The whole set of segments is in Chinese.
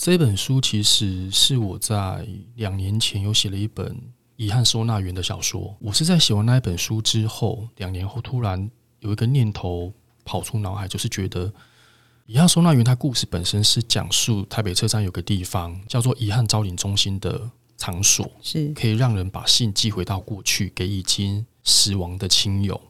这本书其实是我在两年前有写了一本遗憾收纳员的小说。我是在写完那一本书之后，两年后突然有一个念头跑出脑海，就是觉得遗憾收纳员它故事本身是讲述台北车站有个地方叫做遗憾招领中心的场所，是可以让人把信寄回到过去给已经死亡的亲友。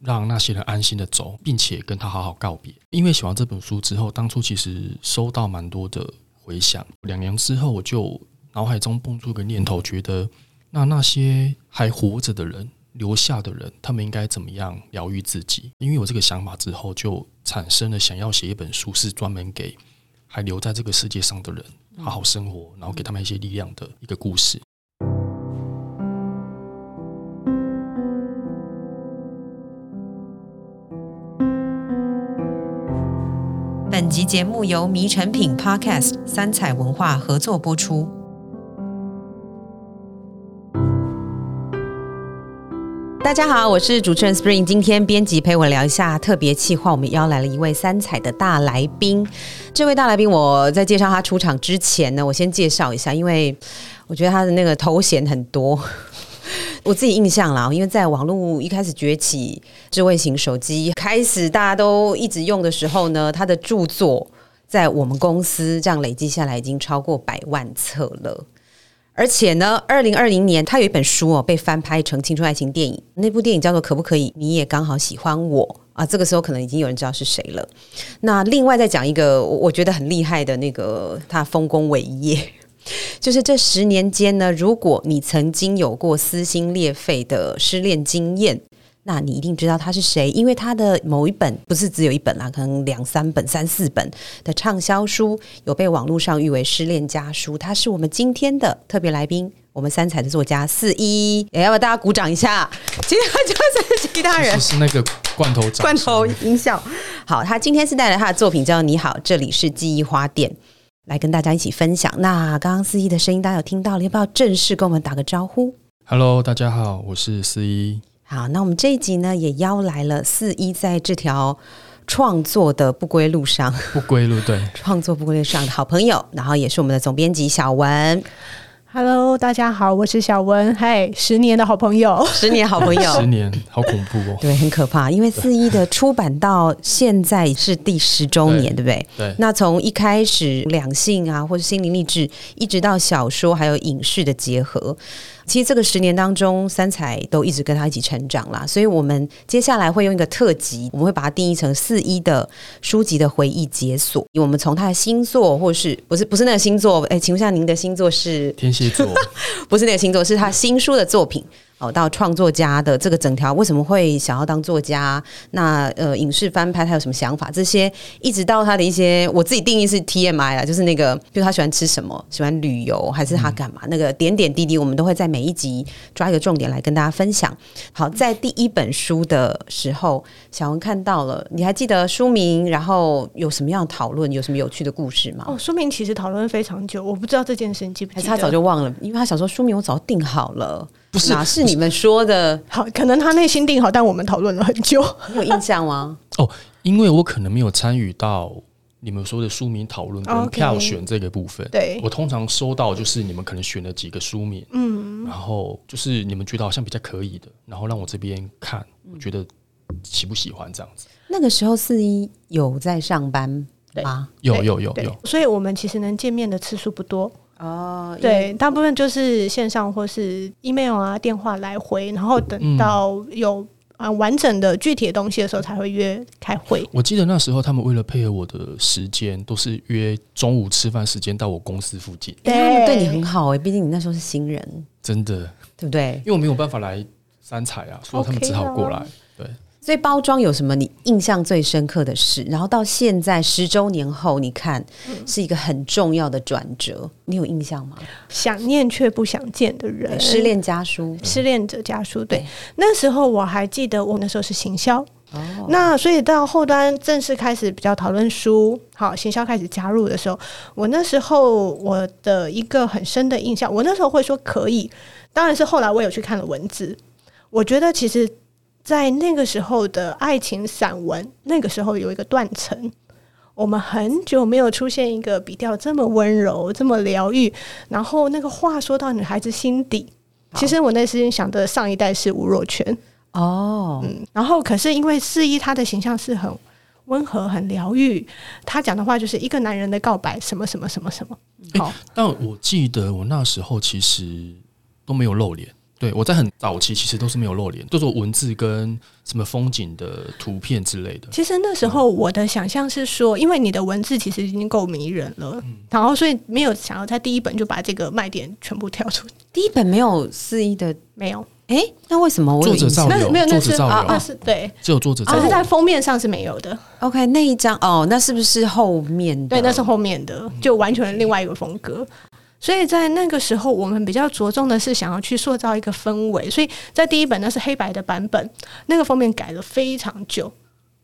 让那些人安心的走，并且跟他好好告别。因为写完这本书之后，当初其实收到蛮多的回想。两年之后，我就脑海中蹦出个念头，觉得那那些还活着的人、留下的人，他们应该怎么样疗愈自己？因为我这个想法之后，就产生了想要写一本书，是专门给还留在这个世界上的人好好生活，然后给他们一些力量的一个故事。本集节目由迷成品 Podcast 三彩文化合作播出。大家好，我是主持人 Spring。今天编辑陪我聊一下特别企划，我们邀来了一位三彩的大来宾。这位大来宾，我在介绍他出场之前呢，我先介绍一下，因为我觉得他的那个头衔很多。我自己印象啦，因为在网络一开始崛起，智慧型手机开始大家都一直用的时候呢，他的著作在我们公司这样累积下来已经超过百万册了。而且呢，二零二零年他有一本书哦被翻拍成青春爱情电影，那部电影叫做《可不可以你也刚好喜欢我》啊，这个时候可能已经有人知道是谁了。那另外再讲一个我觉得很厉害的那个他丰功伟业。就是这十年间呢，如果你曾经有过撕心裂肺的失恋经验，那你一定知道他是谁，因为他的某一本不是只有一本啦，可能两三本、三四本的畅销书，有被网络上誉为失恋家书。他是我们今天的特别来宾，我们三彩的作家四一，也要不要大家鼓掌一下？其他就是其他人，是那个罐头罐头音效。好，他今天是带来他的作品叫《你好，这里是记忆花店》。来跟大家一起分享。那刚刚四一的声音大家有听到了，要不要正式跟我们打个招呼？Hello，大家好，我是四一。好，那我们这一集呢，也邀来了四一在这条创作的不归路上，不归路，对，创作不归路上的好朋友，然后也是我们的总编辑小文。Hello，大家好，我是小文。嗨，十年的好朋友，十年好朋友，十年好恐怖哦。对，很可怕。因为四一的出版到现在是第十周年，对，对不对？对。那从一开始两性啊，或者心灵励志，一直到小说还有影视的结合。其实这个十年当中，三彩都一直跟他一起成长啦，所以我们接下来会用一个特辑，我们会把它定义成四一的书籍的回忆解锁。我们从他的星座，或是不是不是那个星座？哎，请问一下您的星座是天蝎座？不是那个星座，是他新书的作品。哦，到创作家的这个整条，为什么会想要当作家？那呃，影视翻拍他有什么想法？这些一直到他的一些，我自己定义是 TMI 啦，就是那个，比如他喜欢吃什么，喜欢旅游，还是他干嘛？嗯、那个点点滴滴，我们都会在每一集抓一个重点来跟大家分享。好，在第一本书的时候，小文看到了，你还记得书名？然后有什么样的讨论？有什么有趣的故事吗？哦，书名其实讨论非常久，我不知道这件事你记不记得？还是他早就忘了，因为他想说书名我早就定好了。不是，哪是你们说的？好，可能他内心定好，但我们讨论了很久。你有印象吗？哦，因为我可能没有参与到你们说的书名讨论跟票选这个部分。Okay, 对，我通常收到就是你们可能选了几个书名，嗯，然后就是你们觉得好像比较可以的，然后让我这边看，我觉得喜不喜欢这样子。那个时候四一有在上班吗？有有有有，所以我们其实能见面的次数不多。哦，对，大部分就是线上或是 email 啊、电话来回，然后等到有啊完整的具体的东西的时候才会约开会。我记得那时候他们为了配合我的时间，都是约中午吃饭时间到我公司附近。对，他们对你很好哎、欸，毕竟你那时候是新人，真的，对不对？因为我没有办法来三彩啊，所以他们只好过来。对。所以包装有什么你印象最深刻的事？然后到现在十周年后，你看是一个很重要的转折，你有印象吗？想念却不想见的人，失恋家书，失恋者家书。对，那时候我还记得，我那时候是行销。哦，那所以到后端正式开始比较讨论书，好，行销开始加入的时候，我那时候我的一个很深的印象，我那时候会说可以，当然是后来我有去看了文字，我觉得其实。在那个时候的爱情散文，那个时候有一个断层，我们很久没有出现一个笔调这么温柔、这么疗愈，然后那个话说到女孩子心底。其实我那时间想的上一代是吴若权哦，嗯，然后可是因为四一他的形象是很温和、很疗愈，他讲的话就是一个男人的告白，什么什么什么什么。好，欸，但我记得我那时候其实都没有露脸。对，我在很早期其实都是没有露脸，都是文字跟什么风景的图片之类的。其实那时候我的想象是说，因为你的文字其实已经够迷人了，嗯、然后所以没有想要在第一本就把这个卖点全部跳出。第一本没有肆意的，没有。哎，那为什么我有作者造有？没有，那是啊，那是对，只有作者造是在封面上是没有的。OK，那一张哦，那是不是后面的？对，那是后面的，就完全另外一个风格。所以在那个时候，我们比较着重的是想要去塑造一个氛围。所以在第一本那是黑白的版本，那个封面改了非常久，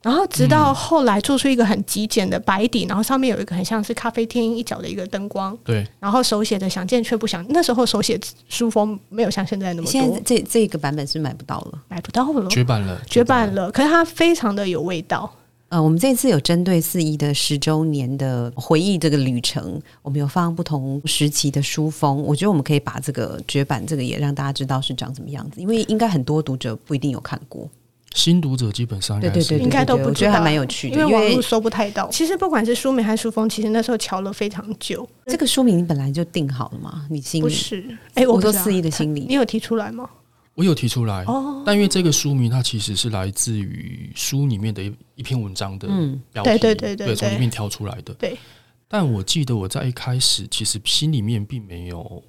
然后直到后来做出一个很极简的白底，然后上面有一个很像是咖啡厅一角的一个灯光。对，然后手写的想见却不想，那时候手写书风没有像现在那么多。现在这这个版本是买不到了，买不到了，绝版了，绝版了。可是它非常的有味道。呃，我们这次有针对四一的十周年的回忆这个旅程，我们有放不同时期的书封。我觉得我们可以把这个绝版这个也让大家知道是长什么样子，因为应该很多读者不一定有看过。新读者基本上对对对，应该都不知道，我觉得还蛮有趣的，因为网络搜不太到。其实不管是书名还是书封，其实那时候瞧了非常久。这个书名你本来就定好了吗？你心里不是？哎、欸，我说四一的心里，你有提出来吗？我有提出来，哦、但因为这个书名它其实是来自于书里面的一一篇文章的标题，嗯、对对对对，从里面挑出来的。对，但我记得我在一开始其实心里面并没有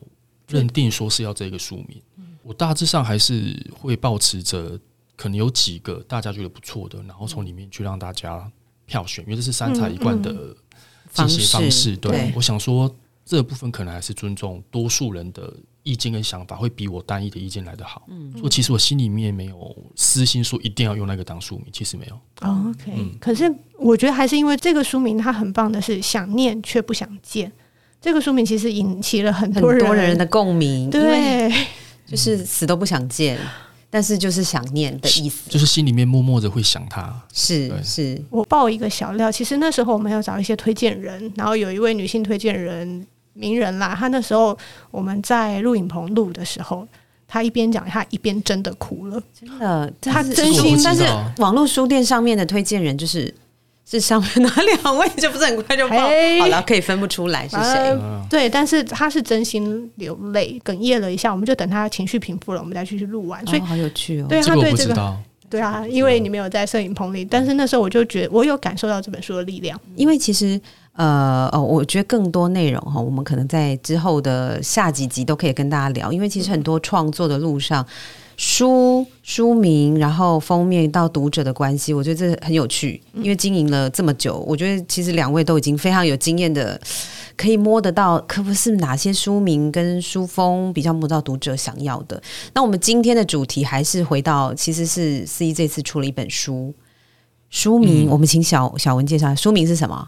认定说是要这个书名，我大致上还是会保持着可能有几个大家觉得不错的，然后从里面去让大家票选，因为这是三彩一贯的进行方式。对，对我想说这部分可能还是尊重多数人的。意见跟想法会比我单一的意见来得好，嗯，所以其实我心里面没有私心说一定要用那个当书名，其实没有。哦，OK，嗯，可是我觉得还是因为这个书名它很棒的是想念却不想见，这个书名其实引起了很多人很多人的共鸣，对，就是死都不想见，但是就是想念的意思，就是心里面默默的会想他。是是，我爆一个小料，其实那时候我们要找一些推荐人，然后有一位女性推荐人。名人啦，他那时候我们在录影棚录的时候，他一边讲，他一边真的哭了，真的，他真心。但是网络书店上面的推荐人就是是上面哪两位，就不是很快就爆 好了，可以分不出来是谁。呃，对，但是他是真心流泪哽咽了一下，我们就等他情绪平复了，我们再继续录完。所以，哦，好有趣哦。对，他对这个。对啊，因为你没有在摄影棚里，但是那时候我就觉得我有感受到这本书的力量。因为其实呃哦，我觉得更多内容哈，我们可能在之后的下几集都可以跟大家聊。因为其实很多创作的路上，书书名，然后封面到读者的关系，我觉得这很有趣。因为经营了这么久，我觉得其实两位都已经非常有经验的。可以摸得到，可不是哪些书名跟书封比较摸到读者想要的。那我们今天的主题还是回到，其实是司仪这次出了一本书，书名、嗯、我们请小小文介绍，书名是什么？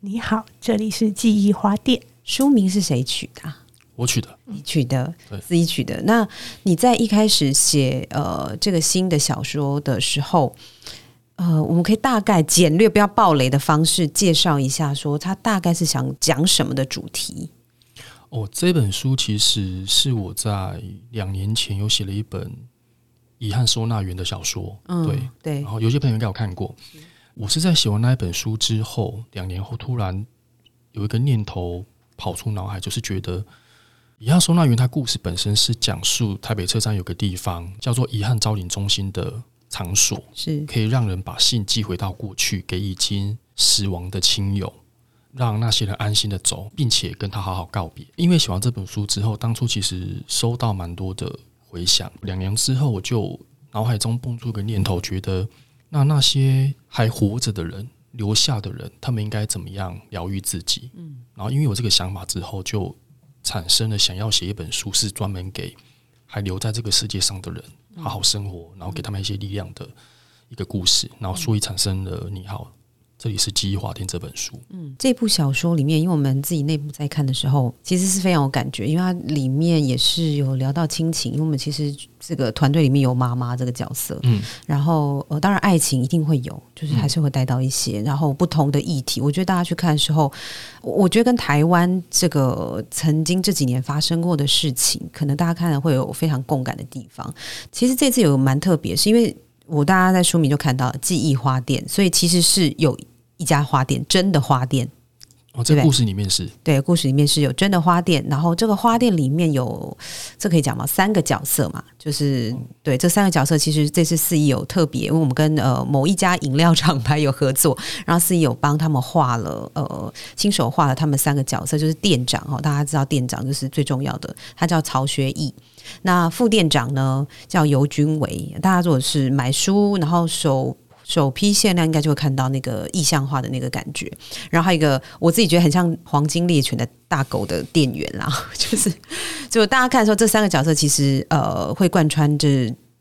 你好，这里是记忆花店。书名是谁取的？我取的，你取的，自己取的。那你在一开始写呃这个新的小说的时候。呃，我们可以大概简略、不要暴雷的方式介绍一下，说他大概是想讲什么的主题。哦，这本书其实是我在两年前有写了一本遗憾收纳员的小说，嗯、对对。然后有些朋友应该有看过。我是在写完那一本书之后，两年后突然有一个念头跑出脑海，就是觉得遗憾收纳员它故事本身是讲述台北车站有个地方叫做遗憾招领中心的。场所是可以让人把信寄回到过去，给已经死亡的亲友，让那些人安心的走，并且跟他好好告别。因为写完这本书之后，当初其实收到蛮多的回响。两年之后，我就脑海中蹦出个念头，觉得那那些还活着的人，留下的人，他们应该怎么样疗愈自己？嗯，然后因为有这个想法之后，就产生了想要写一本书，是专门给还留在这个世界上的人。好好生活，然后给他们一些力量的一个故事，然后所以产生了《你好》这里是记忆花店这本书。嗯，这部小说里面，因为我们自己内部在看的时候，其实是非常有感觉，因为它里面也是有聊到亲情，因为我们其实这个团队里面有妈妈这个角色，嗯，然后呃，当然爱情一定会有，就是还是会带到一些，嗯、然后不同的议题，我觉得大家去看的时候，我觉得跟台湾这个曾经这几年发生过的事情，可能大家看了会有非常共感的地方。其实这次有蛮特别，是因为。我大家在书名就看到了记忆花店，所以其实是有一家花店，真的花店。哦，这个故事里面是对，故事里面是有真的花店，然后这个花店里面有这可以讲吗？三个角色嘛，就是对这三个角色，其实这次四一有特别，因为我们跟呃某一家饮料厂牌有合作，然后四一有帮他们画了呃亲手画了他们三个角色，就是店长哦，大家知道店长就是最重要的，他叫曹学义。那副店长呢叫尤君伟，大家如果是买书，然后首首批限量应该就会看到那个意象化的那个感觉。然后还有一个我自己觉得很像黄金猎犬的大狗的店员啦，就是就大家看的时候，这三个角色其实呃会贯穿着。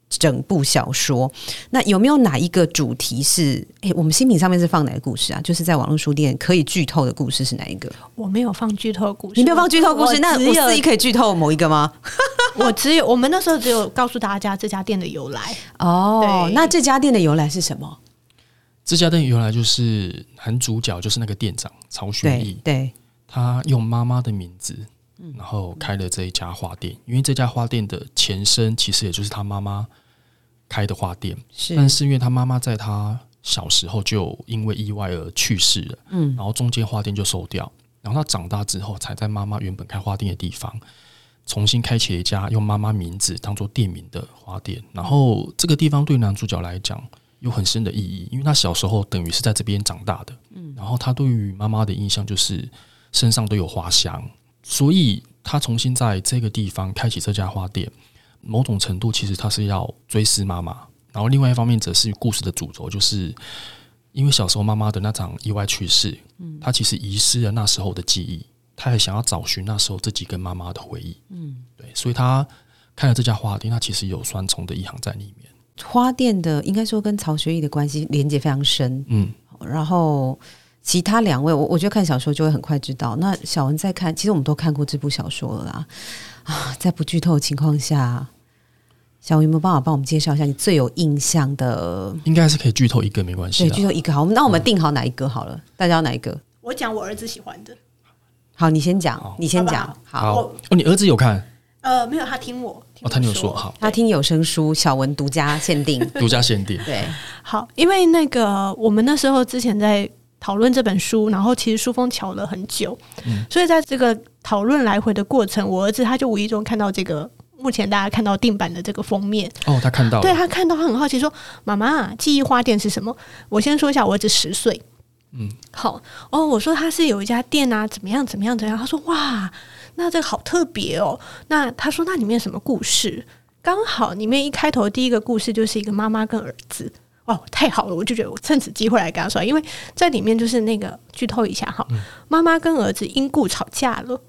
整部小说，那有没有哪一个主题是？哎，我们新品上面是放哪个故事啊？就是在网络书店可以剧透的故事是哪一个？我没有放剧透故事，你没有放剧透故事，那我肆一可以剧透某一个吗？我只有我们那时候只有告诉大家这家店的由来。哦，那这家店的由来是什么？这家店的由来就是男主角就是那个店长曹学义，对，他用妈妈的名字。然后开了这一家花店，因为这家花店的前身其实也就是他妈妈开的花店，是。但是因为他妈妈在他小时候就因为意外而去世了，嗯，然后中间花店就收掉，然后他长大之后才在妈妈原本开花店的地方重新开启了一家用妈妈名字当做店名的花店。然后这个地方对男主角来讲有很深的意义，因为他小时候等于是在这边长大的，嗯，然后他对于妈妈的印象就是身上都有花香。所以他重新在这个地方开启这家花店，某种程度其实他是要追思妈妈。然后另外一方面则是故事的主轴，就是因为小时候妈妈的那场意外去世，嗯，他其实遗失了那时候的记忆，他还想要找寻那时候自己跟妈妈的回忆，嗯，对，所以他开了这家花店，他其实有双重的意涵在里面。花店的应该说跟曹学义的关系连接非常深，嗯，然后。其他两位，我我觉得看小说就会很快知道。那小文在看，其实我们都看过这部小说了啦。啊，在不剧透的情况下，小文有没有办法帮我们介绍一下你最有印象的？应该是可以剧透一个，没关系。对，剧透一个好。那我们定好哪一个好了？嗯、大家要哪一个？我讲我儿子喜欢的。好，你先讲，你先讲。好，哦，你儿子有看？呃，没有，他听我。哦，他听我说好，他听有声书，小文独家限定，独家限定。对，好，因为那个我们那时候之前在。讨论这本书，然后其实书封瞧了很久，嗯，所以在这个讨论来回的过程，我儿子他就无意中看到这个目前大家看到定版的这个封面哦，他看到，对他看到，他很好奇说：“妈妈，记忆花店是什么？”我先说一下，我儿子十岁，嗯，好哦，我说他是有一家店啊，怎么样，怎么样，怎么样？他说：“哇，那这个好特别哦。”那他说：“那里面什么故事？”刚好里面一开头第一个故事就是一个妈妈跟儿子。哦，太好了！我就觉得我趁此机会来跟他说，因为在里面就是那个剧透一下哈，妈妈跟儿子因故吵架了，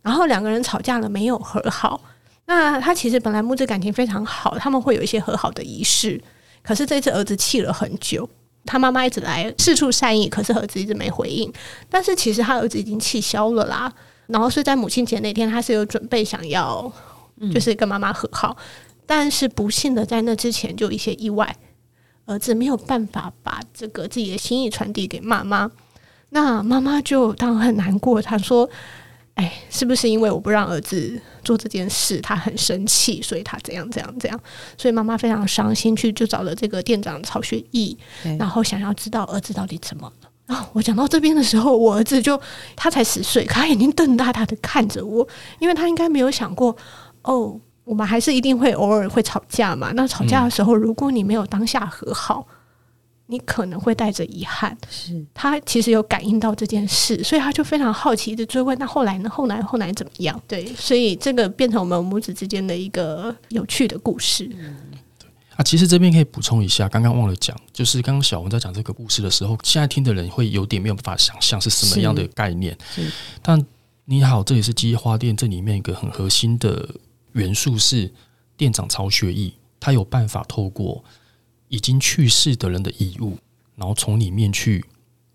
然后两个人吵架了没有和好。那他其实本来母子感情非常好，他们会有一些和好的仪式。可是这次儿子气了很久，他妈妈一直来四处善意，可是儿子一直没回应。但是其实他儿子已经气消了啦。然后是在母亲节那天，他是有准备想要就是跟妈妈和好，但是不幸的在那之前就一些意外。儿子没有办法把这个自己的心意传递给妈妈，那妈妈就当然很难过。她说：“哎，是不是因为我不让儿子做这件事，他很生气，所以他怎样怎样怎样？所以妈妈非常伤心，去就找了这个店长曹学义，然后想要知道儿子到底怎么了。啊，我讲到这边的时候，我儿子就他才十岁，他眼睛瞪大大的看着我，因为他应该没有想过哦。”我们还是一定会偶尔会吵架嘛。那吵架的时候，如果你没有当下和好，嗯、你可能会带着遗憾。是他其实有感应到这件事，所以他就非常好奇的追问：那后来呢？后来后来怎么样？对，所以这个变成我们母子之间的一个有趣的故事。嗯、对啊，其实这边可以补充一下，刚刚忘了讲，就是刚刚小文在讲这个故事的时候，现在听的人会有点没有办法想象是什么样的概念。但你好，这里是记忆花店，这里面一个很核心的。元素是店长曹学义，他有办法透过已经去世的人的遗物，然后从里面去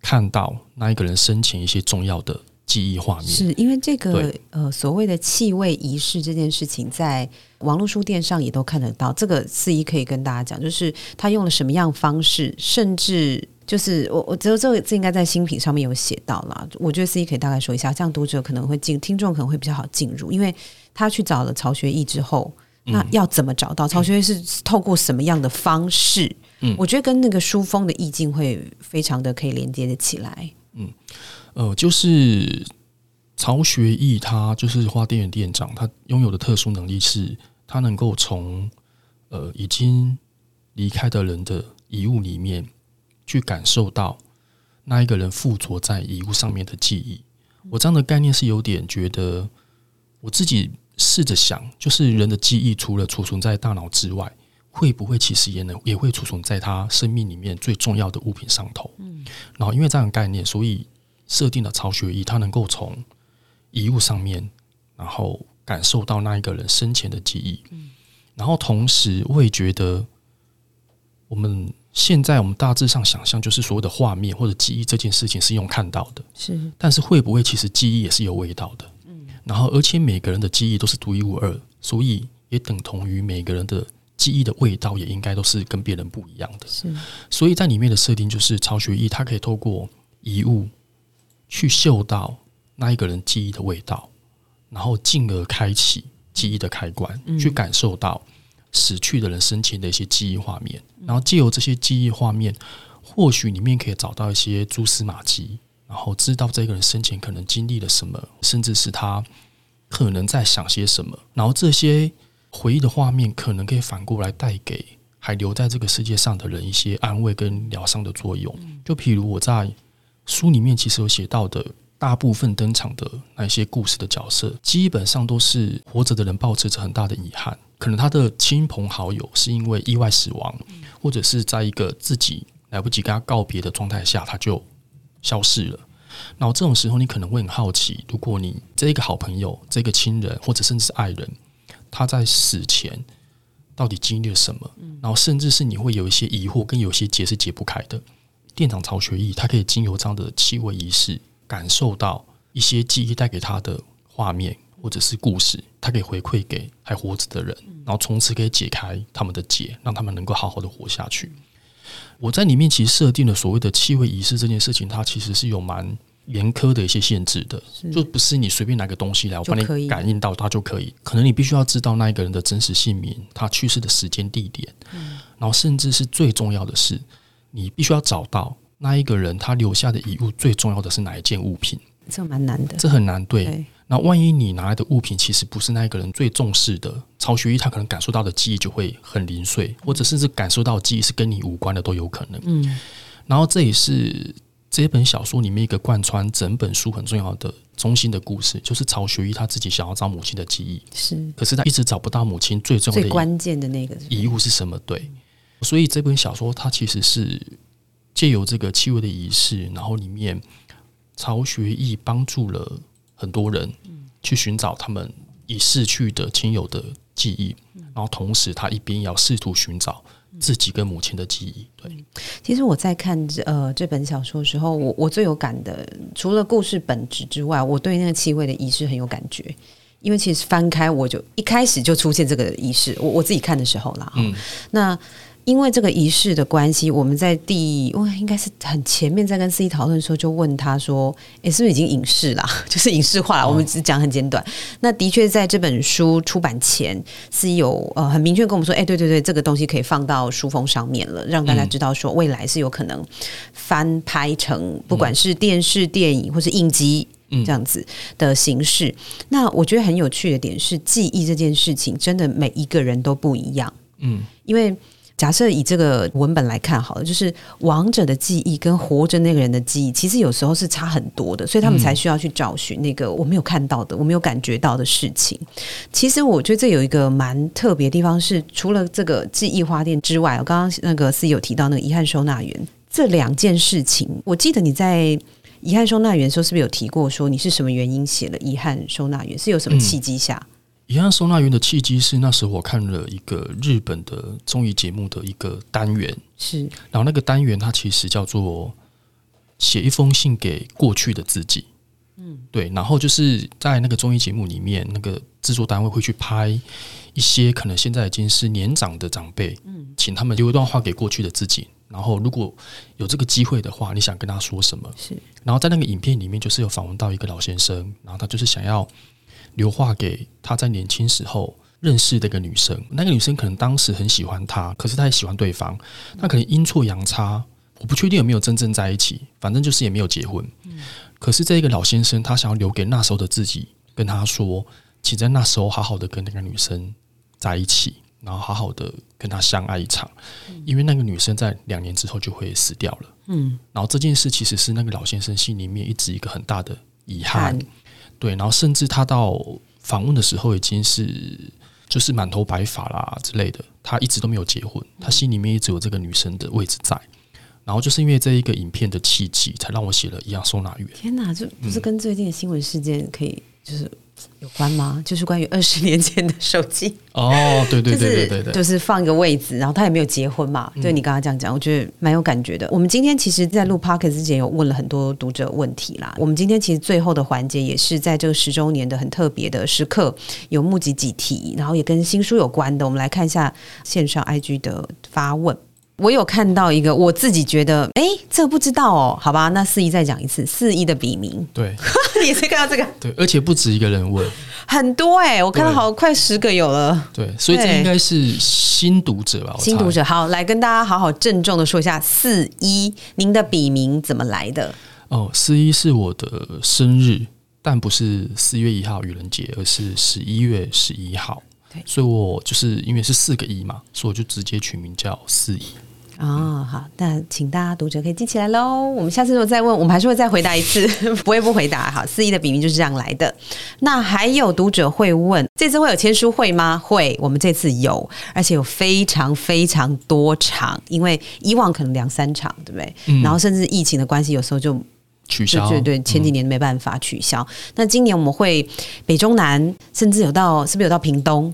看到那一个人生前一些重要的记忆画面。是因为这个呃所谓的气味仪式这件事情，在网络书店上也都看得到。这个四一可以跟大家讲，就是他用了什么样方式，甚至就是我我觉得这个这应该在新品上面有写到了。我觉得四一可以大概说一下，这样读者可能会进，听众可能会比较好进入，因为他去找了曹学义之后。那要怎么找到曹学义？是透过什么样的方式？嗯，我觉得跟那个书风的意境会非常的可以连接的起来。嗯，呃，就是曹学义，他就是花店的店长，他拥有的特殊能力是，他能够从呃已经离开的人的遗物里面去感受到那一个人附着在遗物上面的记忆。我这样的概念是有点觉得我自己。试着想，就是人的记忆除了储存在大脑之外，会不会其实也能也会储存在他生命里面最重要的物品上头？嗯，然后因为这样的概念，所以设定了曹学义，他能够从遗物上面，然后感受到那一个人生前的记忆。嗯，然后同时我也觉得，我们现在我们大致上想象，就是所谓的画面或者记忆这件事情是用看到的，是，但是会不会其实记忆也是有味道的？然后，而且每个人的记忆都是独一无二，所以也等同于每个人的记忆的味道也应该都是跟别人不一样的。是，所以在里面的设定就是曹学义他可以透过遗物去嗅到那一个人记忆的味道，然后进而开启记忆的开关，嗯、去感受到死去的人生前的一些记忆画面，然后借由这些记忆画面，或许里面可以找到一些蛛丝马迹。然后知道这个人生前可能经历了什么，甚至是他可能在想些什么。然后这些回忆的画面，可能可以反过来带给还留在这个世界上的人一些安慰跟疗伤的作用。就譬如我在书里面其实有写到的，大部分登场的那些故事的角色，基本上都是活着的人抱持着很大的遗憾，可能他的亲朋好友是因为意外死亡，或者是在一个自己来不及跟他告别的状态下，他就。消失了，然后这种时候，你可能会很好奇，如果你这个好朋友、这个亲人或者甚至是爱人，他在死前到底经历了什么？然后甚至是你会有一些疑惑，跟有些结是解不开的。店长曹学义，他可以经由这样的气味仪式，感受到一些记忆带给他的画面或者是故事，他可以回馈给还活着的人，然后从此可以解开他们的结，让他们能够好好的活下去。我在里面其实设定了所谓的气味仪式这件事情，它其实是有蛮严苛的一些限制的，就不是你随便拿个东西来，我帮你感应到它就可以。可能你必须要知道那一个人的真实姓名、他去世的时间地点，然后甚至是最重要的是，你必须要找到那一个人他留下的遗物，最重要的是哪一件物品？这蛮难的，这很难对。那万一你拿来的物品其实不是那个人最重视的，曹学义他可能感受到的记忆就会很零碎，或者甚至感受到记忆是跟你无关的都有可能。嗯，然后这也是这本小说里面一个贯穿整本书很重要的中心的故事，就是曹学义他自己想要找母亲的记忆，是，可是他一直找不到母亲最重要的、最关键的那个遗物是什么？对，所以这本小说它其实是借由这个气味的仪式，然后里面曹学义帮助了。很多人去寻找他们已逝去的亲友的记忆，然后同时他一边要试图寻找自己跟母亲的记忆。对，其实我在看呃这本小说的时候，我我最有感的，除了故事本质之外，我对那个气味的仪式很有感觉，因为其实翻开我就一开始就出现这个仪式，我我自己看的时候啦，嗯，那。因为这个仪式的关系，我们在第哇应该是很前面在跟司仪讨论的时候，就问他说：“诶，是不是已经影视了？就是影视化了？”我们只讲很简短。那的确在这本书出版前，司仪有呃很明确跟我们说：“诶，对对对，这个东西可以放到书封上面了，让大家知道说未来是有可能翻拍成不管是电视、电影或是影集这样子的形式。”那我觉得很有趣的点是，记忆这件事情真的每一个人都不一样。嗯，因为。假设以这个文本来看好了，就是亡者的记忆跟活着那个人的记忆，其实有时候是差很多的，所以他们才需要去找寻那个我没有看到的、我没有感觉到的事情。其实我觉得这有一个蛮特别的地方是，除了这个记忆花店之外，我刚刚那个司有提到那个遗憾收纳员这两件事情，我记得你在遗憾收纳员的时候是不是有提过说你是什么原因写了遗憾收纳员？是有什么契机下？遗憾收纳员的契机是那时候我看了一个日本的综艺节目的一个单元，是，然后那个单元它其实叫做写一封信给过去的自己。嗯，对，然后就是在那个综艺节目里面，那个制作单位会去拍一些可能现在已经是年长的长辈，嗯，请他们留一段话给过去的自己。然后如果有这个机会的话，你想跟他说什么？是。然后在那个影片里面，就是有访问到一个老先生，然后他就是想要留话给他在年轻时候认识的一个女生。那个女生可能当时很喜欢他，可是他也喜欢对方，他可能阴错阳差，我不确定有没有真正在一起，反正就是也没有结婚。嗯。可是这一个老先生，他想要留给那时候的自己，跟他说，请在那时候好好的跟那个女生在一起，然后好好的跟她相爱一场，因为那个女生在两年之后就会死掉了。嗯，然后这件事其实是那个老先生心里面一直一个很大的遗憾。对，然后甚至他到访问的时候已经是就是满头白发啦之类的，他一直都没有结婚，他心里面一直有这个女生的位置在。然后就是因为这一个影片的契机，才让我写了一样收纳员。天哪，这不是跟最近的新闻事件可以就是有关吗？嗯、就是关于二十年前的手机哦，对对对对对对，就是放一个位置，然后他也没有结婚嘛。对你刚刚这样讲，我觉得蛮有感觉的。我们今天其实，在录 Podcast 之前，有问了很多读者问题啦。我们今天其实最后的环节，也是在这个十周年的很特别的时刻，有募集几题，然后也跟新书有关的。我们来看一下线上 IG 的发问。我有看到一个，我自己觉得，哎，这个不知道哦，好吧，那四一再讲一次，四一的笔名，对，你是看到这个，对，而且不止一个人问，很多哎、欸，我看到好快十个有了，对，所以这应该是新读者吧？新读者，好，来跟大家好好郑重的说一下，四一，您的笔名怎么来的？哦，四一是我的生日，但不是四月一号愚人节，而是十一月十一号。所以，我就是因为是四个一嘛，所以我就直接取名叫四一。哦，好，那请大家读者可以记起来喽。我们下次如果再问，我们还是会再回答一次，不会不回答。好，四一的笔名就是这样来的。那还有读者会问，这次会有签书会吗？会，我们这次有，而且有非常非常多场，因为以往可能两三场，对不对？嗯、然后甚至疫情的关系，有时候就取消。对对，前几年没办法取消。嗯、那今年我们会北中南，甚至有到，是不是有到屏东？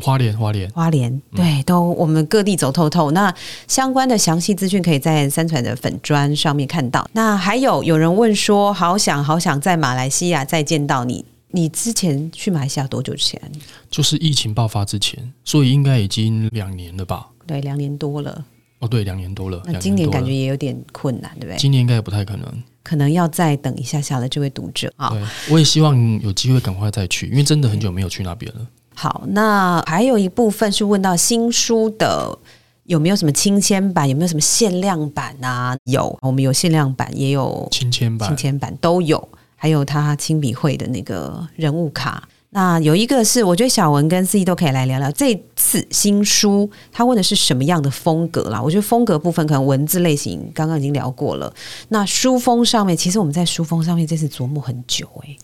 花莲，花莲，花莲，对，都我们各地走透透。那相关的详细资讯可以在三传的粉砖上面看到。那还有有人问说，好想好想在马来西亚再见到你。你之前去马来西亚多久前？就是疫情爆发之前，所以应该已经两年了吧？对，两年多了。哦，对，两年多了。那今年感觉也有点困难，对不对？今年应该也不太可能，可能要再等一下下了。这位读者啊，对，我也希望有机会赶快再去，因为真的很久没有去那边了。好，那还有一部分是问到新书的有没有什么亲签版，有没有什么限量版啊？有，我们有限量版，也有亲签版，亲签版都有。还有他亲笔绘的那个人物卡。那有一个是，我觉得小文跟肆一都可以来聊聊这次新书。他问的是什么样的风格啦？我觉得风格部分可能文字类型刚刚已经聊过了。那书封上面，其实我们在书封上面这次琢磨很久诶、欸。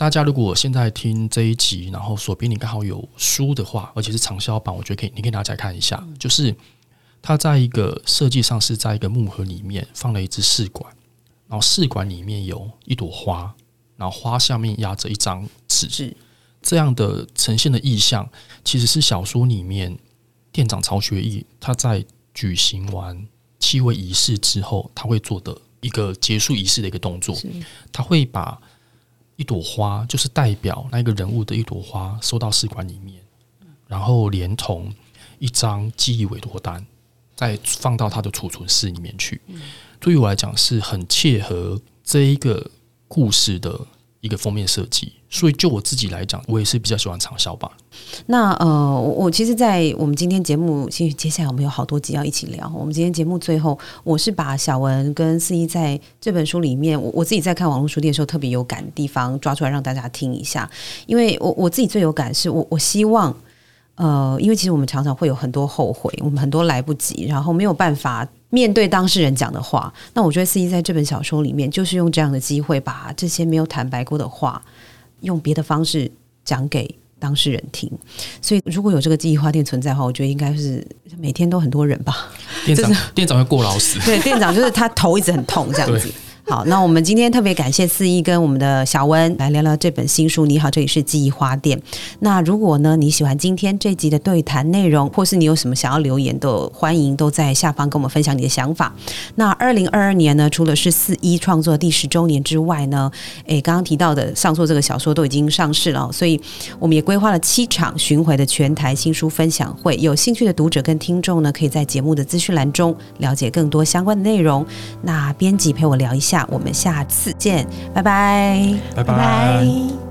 大家如果现在听这一集，然后手边你刚好有书的话，而且是畅销版，我觉得可以，你可以拿起来看一下。就是它在一个设计上是在一个木盒里面放了一支试管，然后试管里面有一朵花，然后花下面压着一张纸，这样的呈现的意象，其实是小说里面店长曹学义他在举行完七位仪式之后，他会做的一个结束仪式的一个动作，他会把。一朵花就是代表那个人物的一朵花，收到试管里面，然后连同一张记忆委托单，再放到他的储存室里面去。对于我来讲，是很切合这一个故事的一个封面设计。所以，就我自己来讲，我也是比较喜欢畅销吧。那呃，我我其实，在我们今天节目，其实接下来我们有好多集要一起聊。我们今天节目最后，我是把小文跟肆一在这本书里面，我我自己在看网络书店的时候特别有感的地方抓出来让大家听一下。因为我我自己最有感是我我希望，呃，因为其实我们常常会有很多后悔，我们很多来不及，然后没有办法面对当事人讲的话。那我觉得司机在这本小说里面，就是用这样的机会，把这些没有坦白过的话。用别的方式讲给当事人听，所以如果有这个记忆花店存在的话，我觉得应该是每天都很多人吧。店长，店长会过劳死。对，店长就是他头一直很痛这样子。好，那我们今天特别感谢四一跟我们的小温来聊聊这本新书。你好，这里是记忆花店。那如果呢，你喜欢今天这集的对谈内容，或是你有什么想要留言的，欢迎都在下方跟我们分享你的想法。那二零二二年呢，除了是四一创作第十周年之外呢，诶，刚刚提到的上座这个小说都已经上市了，所以我们也规划了七场巡回的全台新书分享会。有兴趣的读者跟听众呢，可以在节目的资讯栏中了解更多相关的内容。那编辑陪我聊一下，我们下次见，拜拜，拜拜。